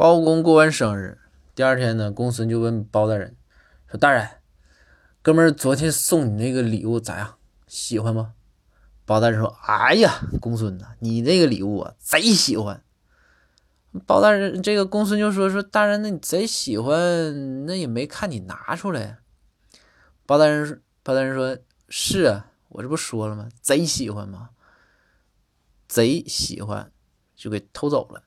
包公过完生日，第二天呢，公孙就问包大人，说，大人，哥们昨天送你那个礼物咋样？喜欢吗？包大人说，哎呀，公孙呐，你那个礼物啊，贼喜欢。包大人，这个公孙就说说，大人，那你贼喜欢，那也没看你拿出来。包大人，包大人说是啊，我这不说了吗？贼喜欢吗？贼喜欢，就给偷走了。